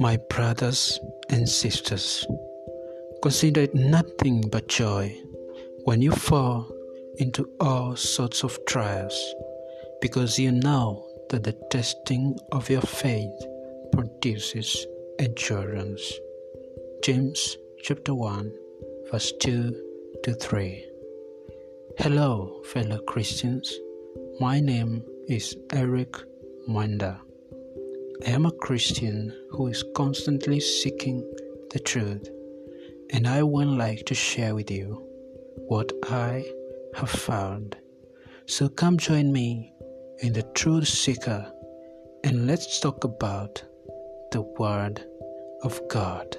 My brothers and sisters, consider it nothing but joy when you fall into all sorts of trials, because you know that the testing of your faith produces endurance. James chapter 1, verse 2 to 3. Hello, fellow Christians. My name is Eric Manda. I am a Christian who is constantly seeking the truth, and I would like to share with you what I have found. So come join me in the Truth Seeker and let's talk about the Word of God.